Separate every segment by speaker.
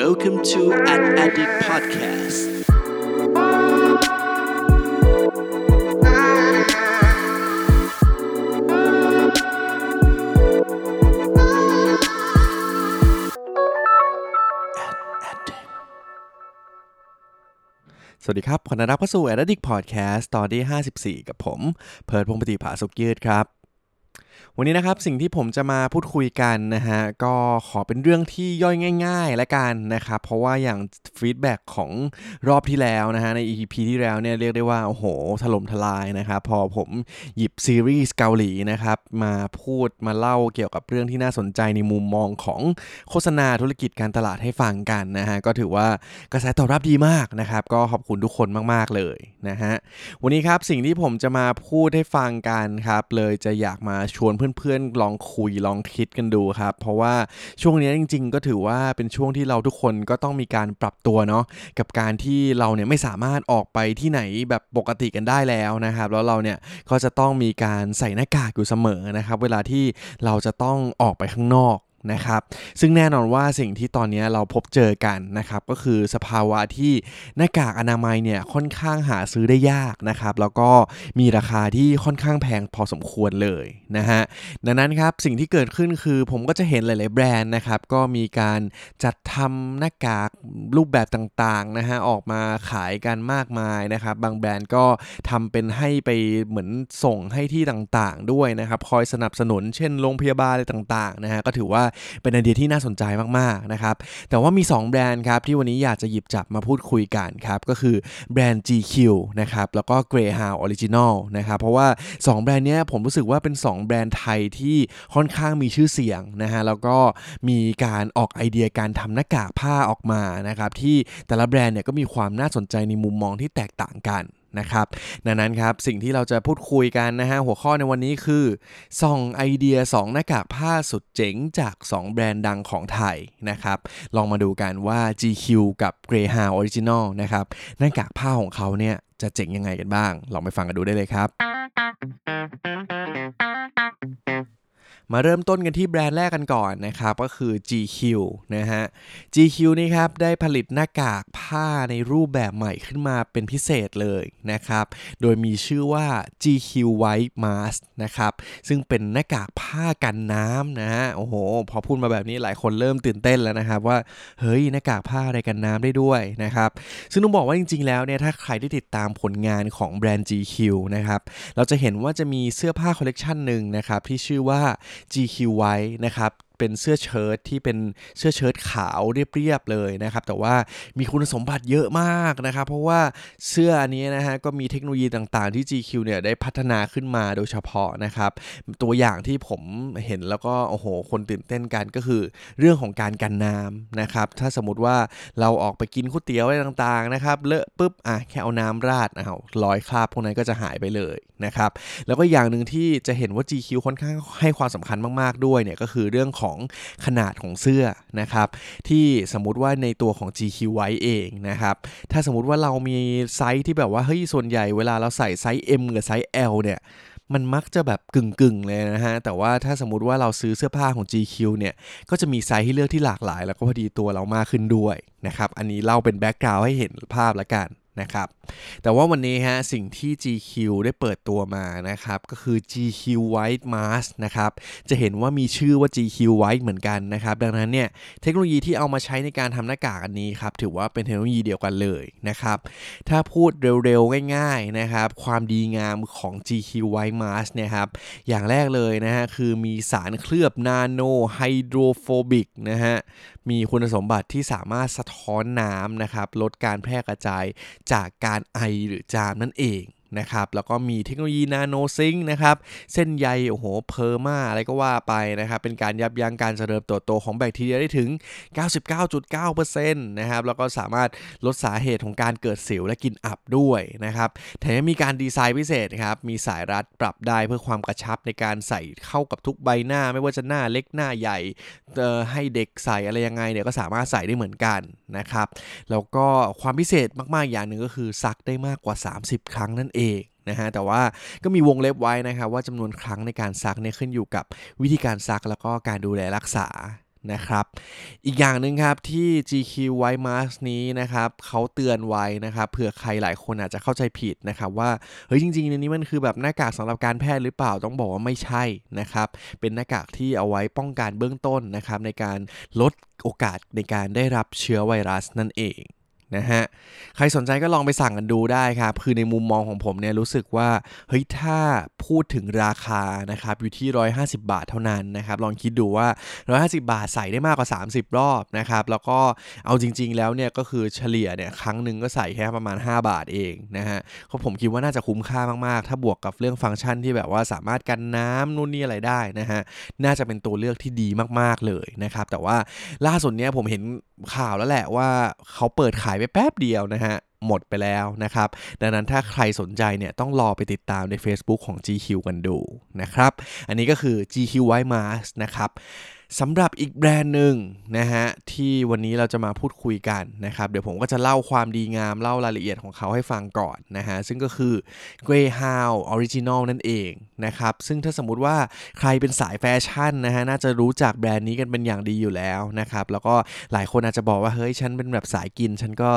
Speaker 1: Welcome to An Addict Podcast
Speaker 2: สวัสดีครับ ขอต้อนรับเข้าสู่ a d d i c t Podcast ตอนที่ 54 กับผม เพิร์ดพงปฏิภาสุกยืดครับ วันนี้นะครับสิ่งที่ผมจะมาพูดคุยกันนะฮะก็ขอเป็นเรื่องที่ย่อยง่ายๆและกันนะครับเพราะว่าอย่าง feedback ของรอบที่แล้วนะฮะใน EP ที่แล้วเนี่ยเรียกได้ว่าโอ้โหถล่มทลายนะครับพอผมหยิบซีรีส์เกาหลีนะครับมาพูดมาเล่าเกี่ยวกับเรื่องที่น่าสนใจในมุมมองของโฆษณาธุรกิจการตลาดให้ฟังกันนะฮะก็ถือว่ากระแสตอบรับดีมากนะครับก็ขอบคุณทุกคนมากๆเลยนะฮะวันนี้ครับสิ่งที่ผมจะมาพูดให้ฟังกันครับเลยจะอยากมาชวนเพื่อนๆ ลองคุยลองคิดกันดูครับ เพราะว่าช่วงนี้จริง ๆ ก็ถือว่าเป็นช่วงที่เราทุกคนก็ต้องมีการปรับตัวเนาะกับการที่เราเนี่ยไม่สามารถออกไปที่ไหนแบบปกติกันได้แล้วนะครับ แล้วเราเนี่ยก็จะต้องมีการใส่หน้ากากอยู่เสมอนะครับ เวลาที่เราจะต้องออกไปข้างนอก นะครับ ซึ่งแน่นอนว่าสิ่งที่ตอนนี้เราพบเจอกันนะครับ ก็คือสภาวะที่หน้ากากอนามัยเนี่ยค่อนข้างหาซื้อได้ยากนะครับ แล้วก็มีราคาที่ค่อนข้างแพงพอสมควรเลยนะฮะ ดังนั้นครับสิ่งที่เกิดขึ้นคือผมก็จะเห็นหลาย ๆ แบรนด์นะครับ ก็มีการจัดทำหน้ากากรูปแบบต่าง ๆ นะฮะ ออกมาขายกันมากมายนะครับ บางแบรนด์ก็ทำเป็นให้ไปเหมือนส่งให้ที่ต่าง ๆ ด้วยนะครับ คอยสนับสนุน เช่นโรงพยาบาลอะไรต่าง ๆ นะฮะ ก็ถือว่าเป็นไอเดียที่น่าสนใจมากๆนะครับ แต่ว่ามี 2 แบรนด์ครับที่วันนี้อยากจะหยิบจับมาพูดคุยกันครับ ก็คือแบรนด์ GQ นะครับ แล้วก็ Greyhound Original นะครับ เพราะว่า 2 แบรนด์เนี้ยผมรู้สึกว่าเป็น 2 แบรนด์ไทยที่ค่อนข้างมีชื่อเสียงนะฮะ แล้วก็มีการออกไอเดียการทำหน้ากากผ้าออกมานะครับที่แต่ละแบรนด์เนี่ยก็มีความน่าสนใจในมุมมองที่แตกต่างกัน นะครับดังนั้นครับสิ่งที่เราจะพูดคุยกันนะฮะหัวข้อในวันนี้คือส่องไอเดีย 2 หน้ากากผ้าสุดเจ๋งจาก 2 แบรนด์ดังของไทยนะครับลองมาดูกันว่า GQ กับ Greyhound Original นะครับหน้ากากผ้าของเขาเนี่ยจะเจ๋งยังไงกันบ้าง ลองไปฟังกันดูได้เลยครับ มาเริ่มต้นกันที่แบรนด์แรกกันก่อนนะครับก็คือ GQ นะฮะ GQ นี่ครับได้ผลิตหน้ากากผ้าในรูปแบบใหม่ขึ้นมาเป็นพิเศษเลยนะครับ โดยมีชื่อว่า GQ White Mask นะครับ ซึ่งเป็นหน้ากากผ้ากันน้ำนะฮะ โอ้โห พอพูดมาแบบนี้หลายคนเริ่มตื่นเต้นแล้วนะครับ ว่า เฮ้ย หน้ากากผ้าอะไรกันน้ำได้ด้วยนะครับ ซึ่งต้องบอกว่าจริง ๆ แล้วเนี่ย ถ้าใครที่ติดตามผลงานของแบรนด์ GQ นะครับ เราจะเห็นว่าจะมีเสื้อผ้าคอลเลกชันหนึ่งนะครับที่ชื่อว่า GQ ไว้นะครับ เป็นเสื้อเชิ้ตที่เป็นเสื้อเชิ้ตขาวเรียบๆเลยนะครับ แต่ว่ามีคุณสมบัติเยอะมากนะครับ เพราะว่าเสื้ออันนี้นะฮะก็มีเทคโนโลยีต่างๆ ที่ GQ เนี่ยได้พัฒนาขึ้นมาโดยเฉพาะนะครับ ตัวอย่างที่ผมเห็นแล้วก็โอ้โหคนตื่นเต้นกันก็คือ เรื่องของการกันน้ำนะครับ ถ้าสมมติว่าเราออกไปกินก๋วยเตี๋ยวอะไรต่างๆนะครับเลอะปุ๊บอะแค่เอาน้ำราดแล้วรอยคราบพวกนั้นก็จะหายไปเลยนะครับแล้วก็อย่างหนึ่งที่จะเห็นว่า GQ ค่อนข้างให้ความสำคัญมากๆด้วยเนี่ยก็คือเรื่องของขนาดของเสื้อนะครับ ที่สมมุติว่าในตัวของ GQ ไว้เองนะครับ ถ้าสมมุติว่าเรามีไซส์ที่แบบว่าเฮ้ยส่วนใหญ่เวลาเราใส่ไซส์ M กับไซส์ L เนี่ยมันมักจะแบบกึ่งๆ เลยนะฮะ แต่ว่าถ้าสมมติว่าเราซื้อเสื้อผ้าของ GQ เนี่ย ก็จะมีไซส์ให้เลือกที่หลากหลาย แล้วก็พอดีตัวเรามากขึ้นด้วยนะครับ อันนี้เล่าเป็น background ให้เห็นภาพละกัน นะครับ แต่ว่าวันนี้ฮะสิ่งที่ GQ ได้เปิดตัวมานะครับ ก็คือ GQ White Mask นะครับ จะเห็นว่ามีชื่อว่า GQ White เหมือนกันนะครับ ดังนั้นเนี่ยเทคโนโลยีที่เอามาใช้ในการทำหน้ากากอันนี้ครับ ถือว่าเป็นเทคโนโลยีเดียวกันเลยนะครับ ถ้าพูดเร็วๆ ง่ายๆนะครับ ความดีงามของ GQ White Mask เนี่ยครับ อย่างแรกเลยนะฮะคือมีสารเคลือบ nano hydrophobic นะฮะมีคุณสมบัติที่สามารถสะท้อนน้ำนะครับลดการแพร่กระจายจากการไอหรือจามนั่นเอง นะครับแล้วก็มีเทคโนโลยี nano zinc นะครับเส้นใยโอ้โห perma อะไรก็ว่าไปนะครับเป็นการยับยั้งการเจริญเติบโตของแบคทีเรียได้ถึง 99.9%นะครับแล้วก็สามารถลดสาเหตุของการเกิดสิวและกินอับด้วยนะครับแถมมีการดีไซน์พิเศษครับมีสายรัดปรับได้เพื่อความกระชับในการใส่เข้ากับทุกใบหน้า ไม่ว่าจะหน้าเล็กหน้าใหญ่เออให้เด็กใส่อะไรยังไงเนี่ยก็สามารถใส่ได้เหมือนกันนะครับแล้วก็ความพิเศษมากๆอย่างหนึ่งก็คือซักได้มากกว่า 30 ครั้งนั่นเองนะฮะแต่ว่าก็มีวงเล็บไว้นะครับว่าจำนวนครั้งในการซักเนี่ยขึ้นอยู่กับวิธีการซักแล้วก็การดูแลรักษานะครับอีกอย่างหนึ่งครับที่ GQ White Mask นี้นะครับเขาเตือนไว้นะครับเผื่อใครหลายคนอาจจะเข้าใจผิดนะครับว่าเฮ้ยจริงๆอันนี้มันคือแบบหน้ากากสำหรับการแพทย์หรือเปล่าต้องบอกว่าไม่ใช่นะครับเป็นหน้ากากที่เอาไว้ป้องกันเบื้องต้นนะครับในการลดโอกาสในการได้รับเชื้อไวรัสนั่นเอง นะฮะใครสนใจก็ลองไปสั่งกันดูได้ครับ คือในมุมมองของผมเนี่ยรู้สึกว่าเฮ้ยถ้าพูดถึงราคานะครับอยู่ที่ 150 บาทเท่านั้นนะครับ ลองคิดดูว่า 150 บาทใส่ได้มากกว่า 30 รอบนะครับ แล้วก็เอาจริง ๆ แล้วเนี่ยก็คือเฉลี่ยเนี่ยครั้งหนึ่งก็ใส่แค่ประมาณ 5 บาทเองนะฮะก็ผมคิดว่าน่าจะคุ้มค่ามาก ๆ ถ้าบวกกับเรื่องฟังก์ชันที่แบบว่าสามารถกันน้ำนู่นนี่อะไรได้นะฮะน่าจะเป็นตัวเลือกที่ดีมาก ๆ เลยนะครับแต่ว่าล่าสุดเนี้ยผมเห็น ข่าวแล้วแหละว่าเขาเปิดขายไปแป๊บเดียวนะฮะหมดไปแล้วนะครับ ดังนั้นถ้าใครสนใจเนี่ยต้องรอไปติดตามใน Facebook ของ GQ กันดูนะครับ อันนี้ก็คือ GQ White Mask นะครับ สำหรับอีกแบรนด์หนึ่งนะฮะที่วันนี้เราจะมาพูดคุยกันนะครับเดี๋ยวผมก็จะเล่าความดีงามเล่ารายละเอียดของเขาให้ฟังก่อนนะฮะซึ่งก็คือ Greyhound Original นั่นเองนะครับซึ่งถ้าสมมุติว่าใครเป็นสายแฟชั่นนะฮะน่าจะรู้จักแบรนด์นี้กันเป็นอย่างดีอยู่แล้วนะครับแล้วก็หลายคนอาจจะบอกว่าเฮ้ยฉันเป็นแบบสายกิน ฉันก็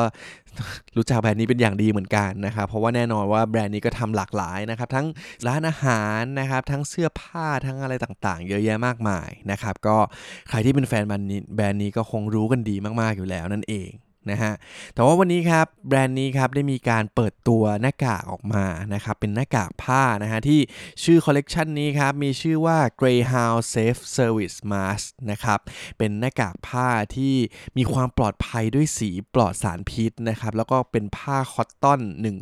Speaker 2: รู้จักแบรนด์นี้เป็นอย่างดีเหมือนกันนะครับเพราะว่าแน่นอนว่าแบรนด์นี้ก็ทำหลากหลายนะครับทั้งร้านอาหารนะครับทั้งเสื้อผ้าทั้งอะไรต่างๆ เยอะแยะมากมายนะครับก็ใครที่เป็นแฟนแบรนด์นี้ก็คงรู้กันดีมากๆอยู่แล้วนั่นเองนะฮะแต่ว่าวันนี้ครับแบรนด์นี้ครับได้มีการเปิดตัวหน้ากากออกมานะครับเป็นหน้ากากผ้านะฮะที่ชื่อคอลเลกชันนี้ครับมีชื่อว่า Greyhound Safe Service Mask นะครับเป็นหน้ากากผ้าที่มีความปลอดภัยด้วยสีปลอดสารพิษนะครับแล้วก็เป็นผ้าคอตตอน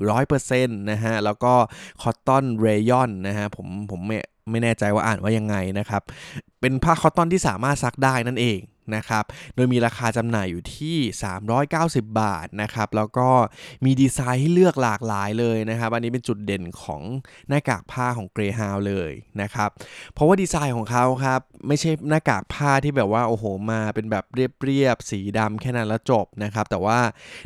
Speaker 2: 100%นะฮะแล้วก็คอตตอนเรยอนนะฮะผมผมไม่ ไม่แน่ใจว่าอ่านว่ายังไงนะครับ เป็นผ้าคอตตอนที่สามารถซักได้นั่นเอง นะครับ โดยมีราคาจำหน่ายอยู่ที่ 390 บาทนะครับ แล้วก็มีดีไซน์ให้เลือกหลากหลายเลยนะครับ อันนี้เป็นจุดเด่นของหน้ากากผ้าของ Greyhound เลยนะครับ เพราะว่าดีไซน์ของเขาครับ ไม่ใช่หน้ากากผ้าที่แบบว่า โอ้โห มาเป็นแบบเรียบๆ สีดำแค่นั้นแล้วจบนะครับ แต่ว่า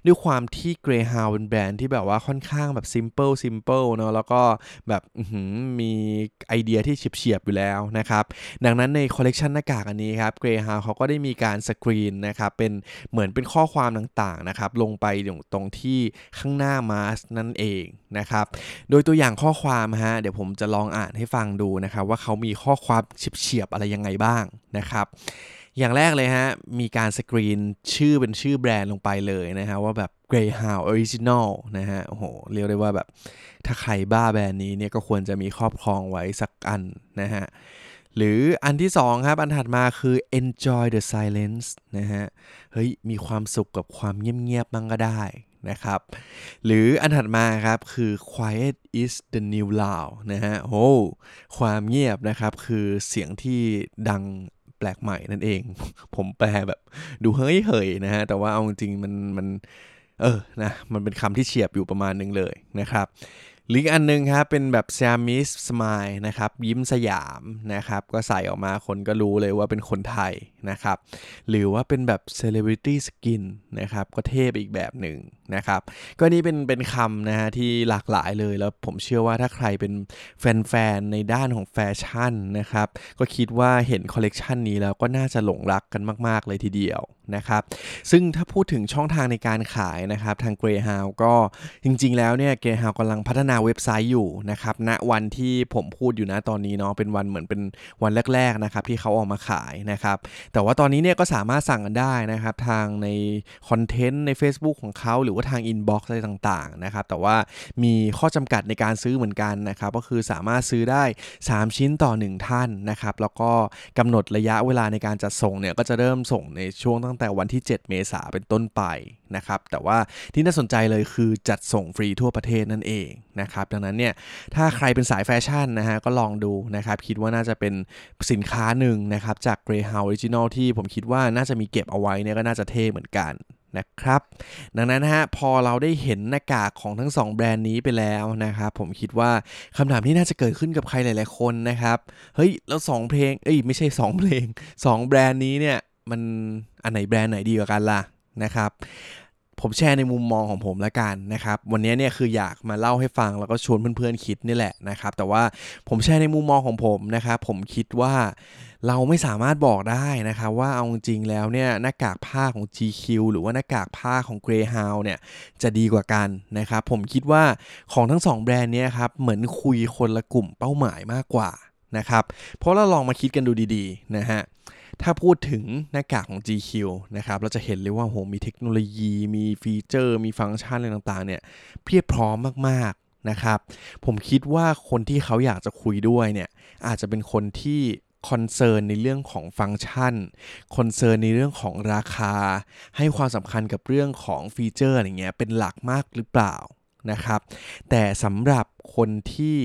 Speaker 2: ด้วยความที่ Greyhound เป็นแบรนด์ที่แบบว่าค่อนข้างแบบ simple simple เนาะ แล้วก็แบบมีไอเดียที่เฉียบๆอยู่แล้วนะครับ ดังนั้นในคอลเลกชันหน้ากากอันนี้ครับ Greyhound เขาก็ได้มีการสกรีนนะครับเป็นเหมือนเป็นข้อความต่างๆนะครับลงไปอยู่ตรงที่ข้างหน้ามาสนั่นเองนะครับโดยตัวอย่างข้อความฮะเดี๋ยวผมจะลองอ่านให้ฟังดูนะครับว่าเขามีข้อความเฉียบๆอะไรยังไงบ้างนะครับอย่างแรกเลยฮะ มีการสกรีนชื่อเป็นชื่อแบรนด์ลงไปเลยนะฮะ ว่าแบบ Greyhound Original นะฮะ โอ้โห เรียกได้ว่าแบบ ถ้าใครบ้าแบรนด์นี้เนี่ยก็ควรจะมีครอบครองไว้สักอันนะฮะ หรืออันที่2ครับ อันถัดมาคือ enjoy the silence นะฮะ เฮ้ย มีความสุขกับความเงียบๆบ้างก็ได้นะครับ หรืออันถัดมาครับคือ quiet is the new loud นะฮะโอ้ความเงียบนะครับคือเสียงที่ดังแปลกใหม่นั่นเอง ผมแปลแบบดูเฮ้ยเฮยนะฮะ แต่ว่าเอาจริงมันมัน เออ นะ มันเป็นคำที่เฉียบอยู่ประมาณนึงเลยนะครับ ลิงก์อันนึงครับเป็นแบบซามิสสมายนะครับยิ้มสยามนะครับก็ใส่ออกมาคนก็รู้เลยว่าเป็นคนไทยนะครับหรือว่าเป็นแบบ Celebrity Skin นะครับก็เท่ไปอีกแบบหนึ่งนะครับก็นี่เป็นเป็นคำนะฮะที่หลากหลายเลยแล้วผมเชื่อว่าถ้าใครเป็นแฟนๆในด้านของแฟชั่นนะครับก็คิดว่าเห็นคอลเลกชันนี้แล้วก็น่าจะหลงรักกันมาก ๆ เลยทีเดียว นะครับ ซึ่งถ้าพูดถึงช่องทางในการขายนะครับ ทาง Greyhound ก็จริง ๆ แล้วเนี่ย Greyhound กำลังพัฒนาเว็บไซต์อยู่นะครับณนะวันที่ผมพูดอยู่นะตอนนี้เนาะเป็นวันเหมือนเป็นวันแรก ๆ นะครับ ที่เขาออกมาขายนะครับ แต่ว่าตอนนี้เนี่ยก็สามารถสั่งกันได้นะครับ ทางใน content ใน Facebook ของเขาหรือว่าทาง inbox อะไรต่างๆนะครับ แต่ว่ามีข้อจำกัดในการซื้อเหมือนกันนะครับ ก็คือสามารถซื้อได้ 3 ชิ้นต่อ 1 ท่านนะครับ แล้วก็กำหนดระยะเวลาในการจัดส่งเนี่ยก็จะเริ่มส่งในช่วงตั้งแต่วันที่ 7 เมษาเป็นต้นไปนะครับ แต่ว่าที่น่าสนใจเลยคือจัดส่งฟรีทั่วประเทศนั่นเองนะครับ ดังนั้นเนี่ยถ้าใครเป็นสายแฟชั่นนะฮะก็ลองดูนะครับ คิดว่าน่าจะเป็นสินค้าหนึ่งนะครับ จาก Greyhound Original ที่ผมคิดว่าน่าจะมีเก็บเอาไว้เนี่ยก็น่าจะเท่เหมือนกันนะครับ ดังนั้นฮะพอเราได้เห็นหน้ากากของทั้ง 2 แบรนด์นี้ไปแล้วนะครับผมคิดว่าคำถามที่น่าจะเกิดขึ้นกับใครหลาย ๆ คนนะครับ เฮ้ย แล้ว 2 เพลง เอ้ย ไม่ใช่ 2 เพลง 2 แบรนด์นี้เนี่ย มัน อันไหนแบรนด์ไหนดีกว่ากันล่ะนะครับผมแชร์ในมุมมองของผมละกันนะครับ วันนี้เนี่ยคืออยากมาเล่าให้ฟังแล้วก็ชวนเพื่อนๆคิดนี่แหละนะครับ แต่ว่าผมแชร์ในมุมมองของผมนะครับ ผมคิดว่าเราไม่สามารถบอกได้นะครับว่าเอาจริงแล้วเนี่ยหน้ากากผ้าของ GQ หรือว่าหน้ากากผ้าของ Greyhound เนี่ยจะดีกว่ากันนะครับ ผมคิดว่าของทั้ง 2 แบรนด์เนี้ครับเหมือนคุยคนละกลุ่มเป้าหมายมากกว่านะครับ เพราะเราลองมาคิดกันดูดีๆนะฮะ ถ้าพูดถึงหน้ากากของ GQ นะครับเราจะเห็นเลยว่าโหมีเทคโนโลยี มี feature มีฟังก์ชันอะไรต่างๆเนี่ยเพียบพร้อมมากๆนะครับผมคิดว่าคนที่เขาอยากจะคุยด้วยเนี่ยอาจจะเป็นคนที่ concern ในเรื่องของฟังก์ชัน concern ในเรื่องของราคา ให้ความสำคัญกับเรื่องของ feature อะไรเงี้ยเป็นหลักมากหรือเปล่านะครับแต่สำหรับ คนที่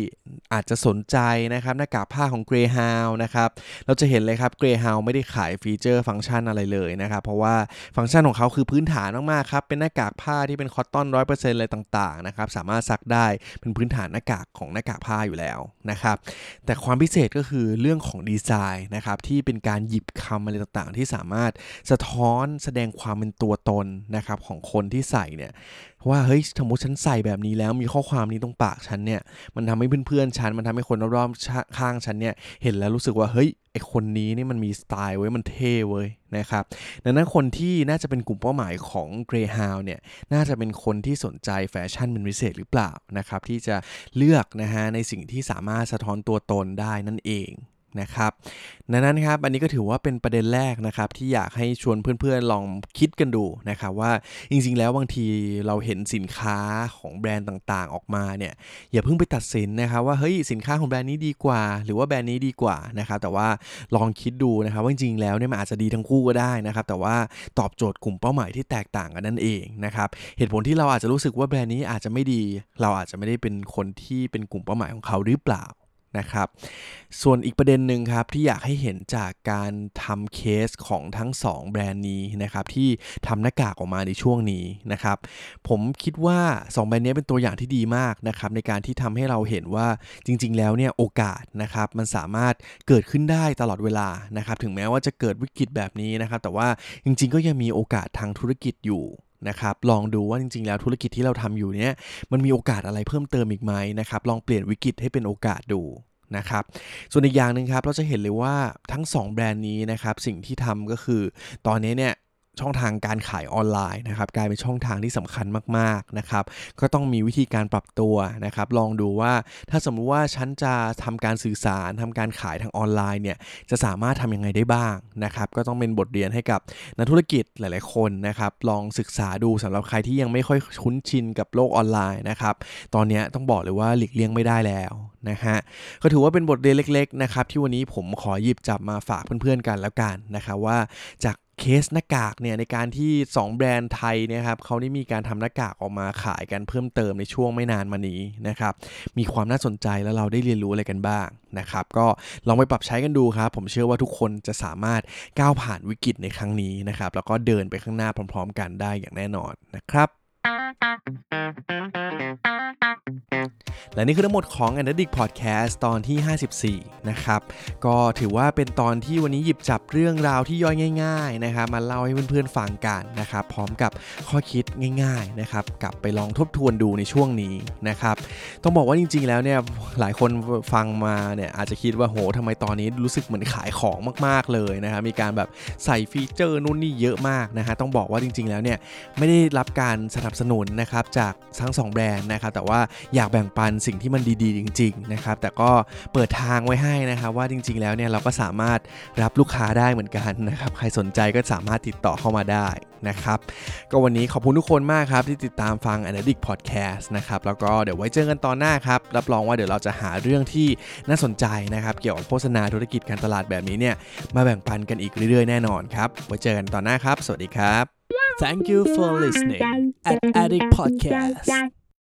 Speaker 2: อาจจะสนใจนะครับหน้ากากผ้าของ Greyhound นะครับเราจะเห็นเลยครับ Greyhound ไม่ได้ขายฟีเจอร์ฟังก์ชันอะไรเลยนะครับ เพราะว่าฟังก์ชันของเขาคือพื้นฐานมากๆครับ เป็นหน้ากากผ้าที่เป็นคอตตอนร้อยเปอร์เซ็นต์อะไรต่างๆนะครับสามารถซักได้เป็นพื้นฐานหน้ากากของหน้ากากผ้าอยู่แล้วนะครับแต่ความพิเศษก็คือเรื่องของดีไซน์นะครับที่เป็นการหยิบคำอะไรต่างๆ ที่สามารถสะท้อนแสดงความเป็นตัวตนนะครับของคนที่ใส่เนี่ยว่าเฮ้ยสมมติฉันใส่แบบนี้แล้วมีข้อความนี้ตรงปากฉันเนี่ยมันทำให้เพื่อนๆฉันมันทำให้คนรอบๆข้างฉันเนี่ยเห็นแล้วรู้สึกว่าเฮ้ยไอคนนี้นี่มันมีสไตล์เว้ยมันเท่เว้ยนะครับดังนั้นคนที่น่าจะเป็นกลุ่มเป้าหมายของ Greyhound เนี่ยน่าจะเป็นคนที่สนใจแฟชั่นเป็นพิเศษหรือเปล่านะครับที่จะเลือกนะฮะในสิ่งที่สามารถสะท้อนตัวตนได้นั่นเอง นะครับดังนั้นครับอันนี้ก็ถือว่าเป็นประเด็นแรกนะครับที่อยากให้ชวนเพื่อนๆลองคิดกันดูนะครับว่าจริงๆ แล้วบางทีเราเห็นสินค้าของแบรนด์ต่างๆ ออกมาเนี่ยอย่าเพิ่งไปตัดสินนะครับว่าเฮ้ยสินค้าของแบรนด์นี้ดีกว่า หรือว่าแบรนด์นี้ดีกว่านะครับแต่ว่าลองคิดดูนะครับว่าจริงๆแล้วเนี่ยมันอาจจะดีทั้งคู่ก็ได้นะครับแต่ว่าตอบโจทย์กลุ่มเป้าหมายที่แตกต่างกันนั่นเองนะครับเหตุผลที่เราอาจจะรู้สึกว่าแบรนด์นี้อาจจะไม่ดี เราอาจจะไม่ได้เป็นคนที่เป็นกลุ่มเป้าหมายของเขาหรือเปล่า นะครับ ส่วนอีกประเด็นหนึ่งครับที่อยากให้เห็นจากการทำเคสของทั้ง 2 แบรนด์นี้นะครับที่ทำหน้ากากออกมาในช่วงนี้นะครับ ผมคิดว่า 2 แบรนด์นี้เป็นตัวอย่างที่ดีมากนะครับในการที่ทำให้เราเห็นว่าจริง ๆ แล้วเนี่ยโอกาสนะครับมันสามารถเกิดขึ้นได้ตลอดเวลานะครับถึงแม้ว่าจะเกิดวิกฤตแบบนี้นะครับแต่ว่าจริง ๆ ก็ยังมีโอกาสทางธุรกิจอยู่ นะครับลองดูว่าจริงๆ แล้วธุรกิจที่เราทำอยู่เนี้ยมันมีโอกาสอะไรเพิ่มเติมอีกไหมนะครับลองเปลี่ยนวิกฤตให้เป็นโอกาสดูนะครับส่วนอีกอย่างหนึ่งครับเราจะเห็นเลยว่าทั้ง 2 แบรนด์นี้นะครับสิ่งที่ทำก็คือ ตอนนี้เนี่ย ช่องทางการขายออนไลน์นะครับกลายเป็นช่องทางที่สำคัญมากๆนะครับก็ต้องมีวิธีการปรับตัวนะครับ ลองดูว่าถ้าสมมุติว่าฉันจะทำการสื่อสารทำการขายทางออนไลน์เนี่ยจะสามารถทำยังไงได้บ้างนะครับ ก็ต้องเป็นบทเรียนให้กับนักธุรกิจหลายๆคนนะครับ ลองศึกษาดูสำหรับใครที่ยังไม่ค่อยคุ้นชินกับโลกออนไลน์นะครับตอนนี้ต้องบอกเลยว่าหลีกเลี่ยงไม่ได้แล้วนะฮะก็ถือว่าเป็นบทเรียนเล็ก ๆ นะครับ ที่วันนี้ผมขอหยิบจับมาฝากเพื่อนๆกันแล้วกันนะครับว่าจาก เคสหน้ากากเนี่ยในการที่ 2 แบรนด์ไทยเนี่ยครับเขาได้มีการทำหน้ากากออกมาขายกันเพิ่มเติมในช่วงไม่นานมานี้นะครับมีความน่าสนใจแล้วเราได้เรียนรู้อะไรกันบ้างนะครับก็ลองไปปรับใช้กันดูครับ ผมเชื่อว่าทุกคนจะสามารถก้าวผ่านวิกฤตในครั้งนี้นะครับแล้วก็เดินไปข้างหน้าพร้อม ๆ กันได้อย่างแน่นอนนะครับ และนี่คือทั้งหมดของ a n a l y t i c Podcast ตอนที่ 54 นะครับ ก็ถือว่าเป็นตอนที่วันนี้หยิบจับเรื่องราวที่ย่อยง่ายๆนะครับมาเล่าให้เพื่อนๆฟังกันนะครับพร้อมกับข้อคิดง่ายๆนะครับกลับไปลองทบทวนดูในช่วงนี้นะครับต้องบอกว่าจริงๆแล้วเนี่ยหลายคนฟังมาเนี่ยอาจจะคิดว่าโหทำไมตอนนี้รู้สึกเหมือนขายของมากๆเลยนะครับมีการแบบใส่ฟีเจอร์นู่นนี่เยอะมากนะฮะต้องบอกว่าจริงๆแล้วเนี่ยไม่ได้รับการสนับสนุนนะครับจากทั้ง 2 แบรนด์นะครับแต่ว่าอยากแบ่งปันสิ่งที่มันดีๆ จริง ๆ นะครับ แต่ก็เปิดทางไว้ให้นะครับว่าจริง ๆ แล้วเนี่ยเราก็สามารถรับลูกค้าได้เหมือนกันนะครับ ใครสนใจก็สามารถติดต่อเข้ามาได้นะครับ ก็วันนี้ขอบคุณทุกคนมากครับ ที่ติดตามฟัง a n a l y t i c Podcast นะครับ แล้วก็เดี๋ยวไว้เจอกันตอนหน้าครับ รับรองว่าเดี๋ยวเราจะหาเรื่องที่น่าสนใจนะครับ เกี่ยวกับโฆษณาธุรกิจการตลาดแบบนี้เนี่ยมาแบ่งปันกันอีกเรื่อยๆแน่นอนครับ ไว้เจอกันตอนหน้าครับ สวัสดีครับ
Speaker 1: Thank you for listening at Addict Podcast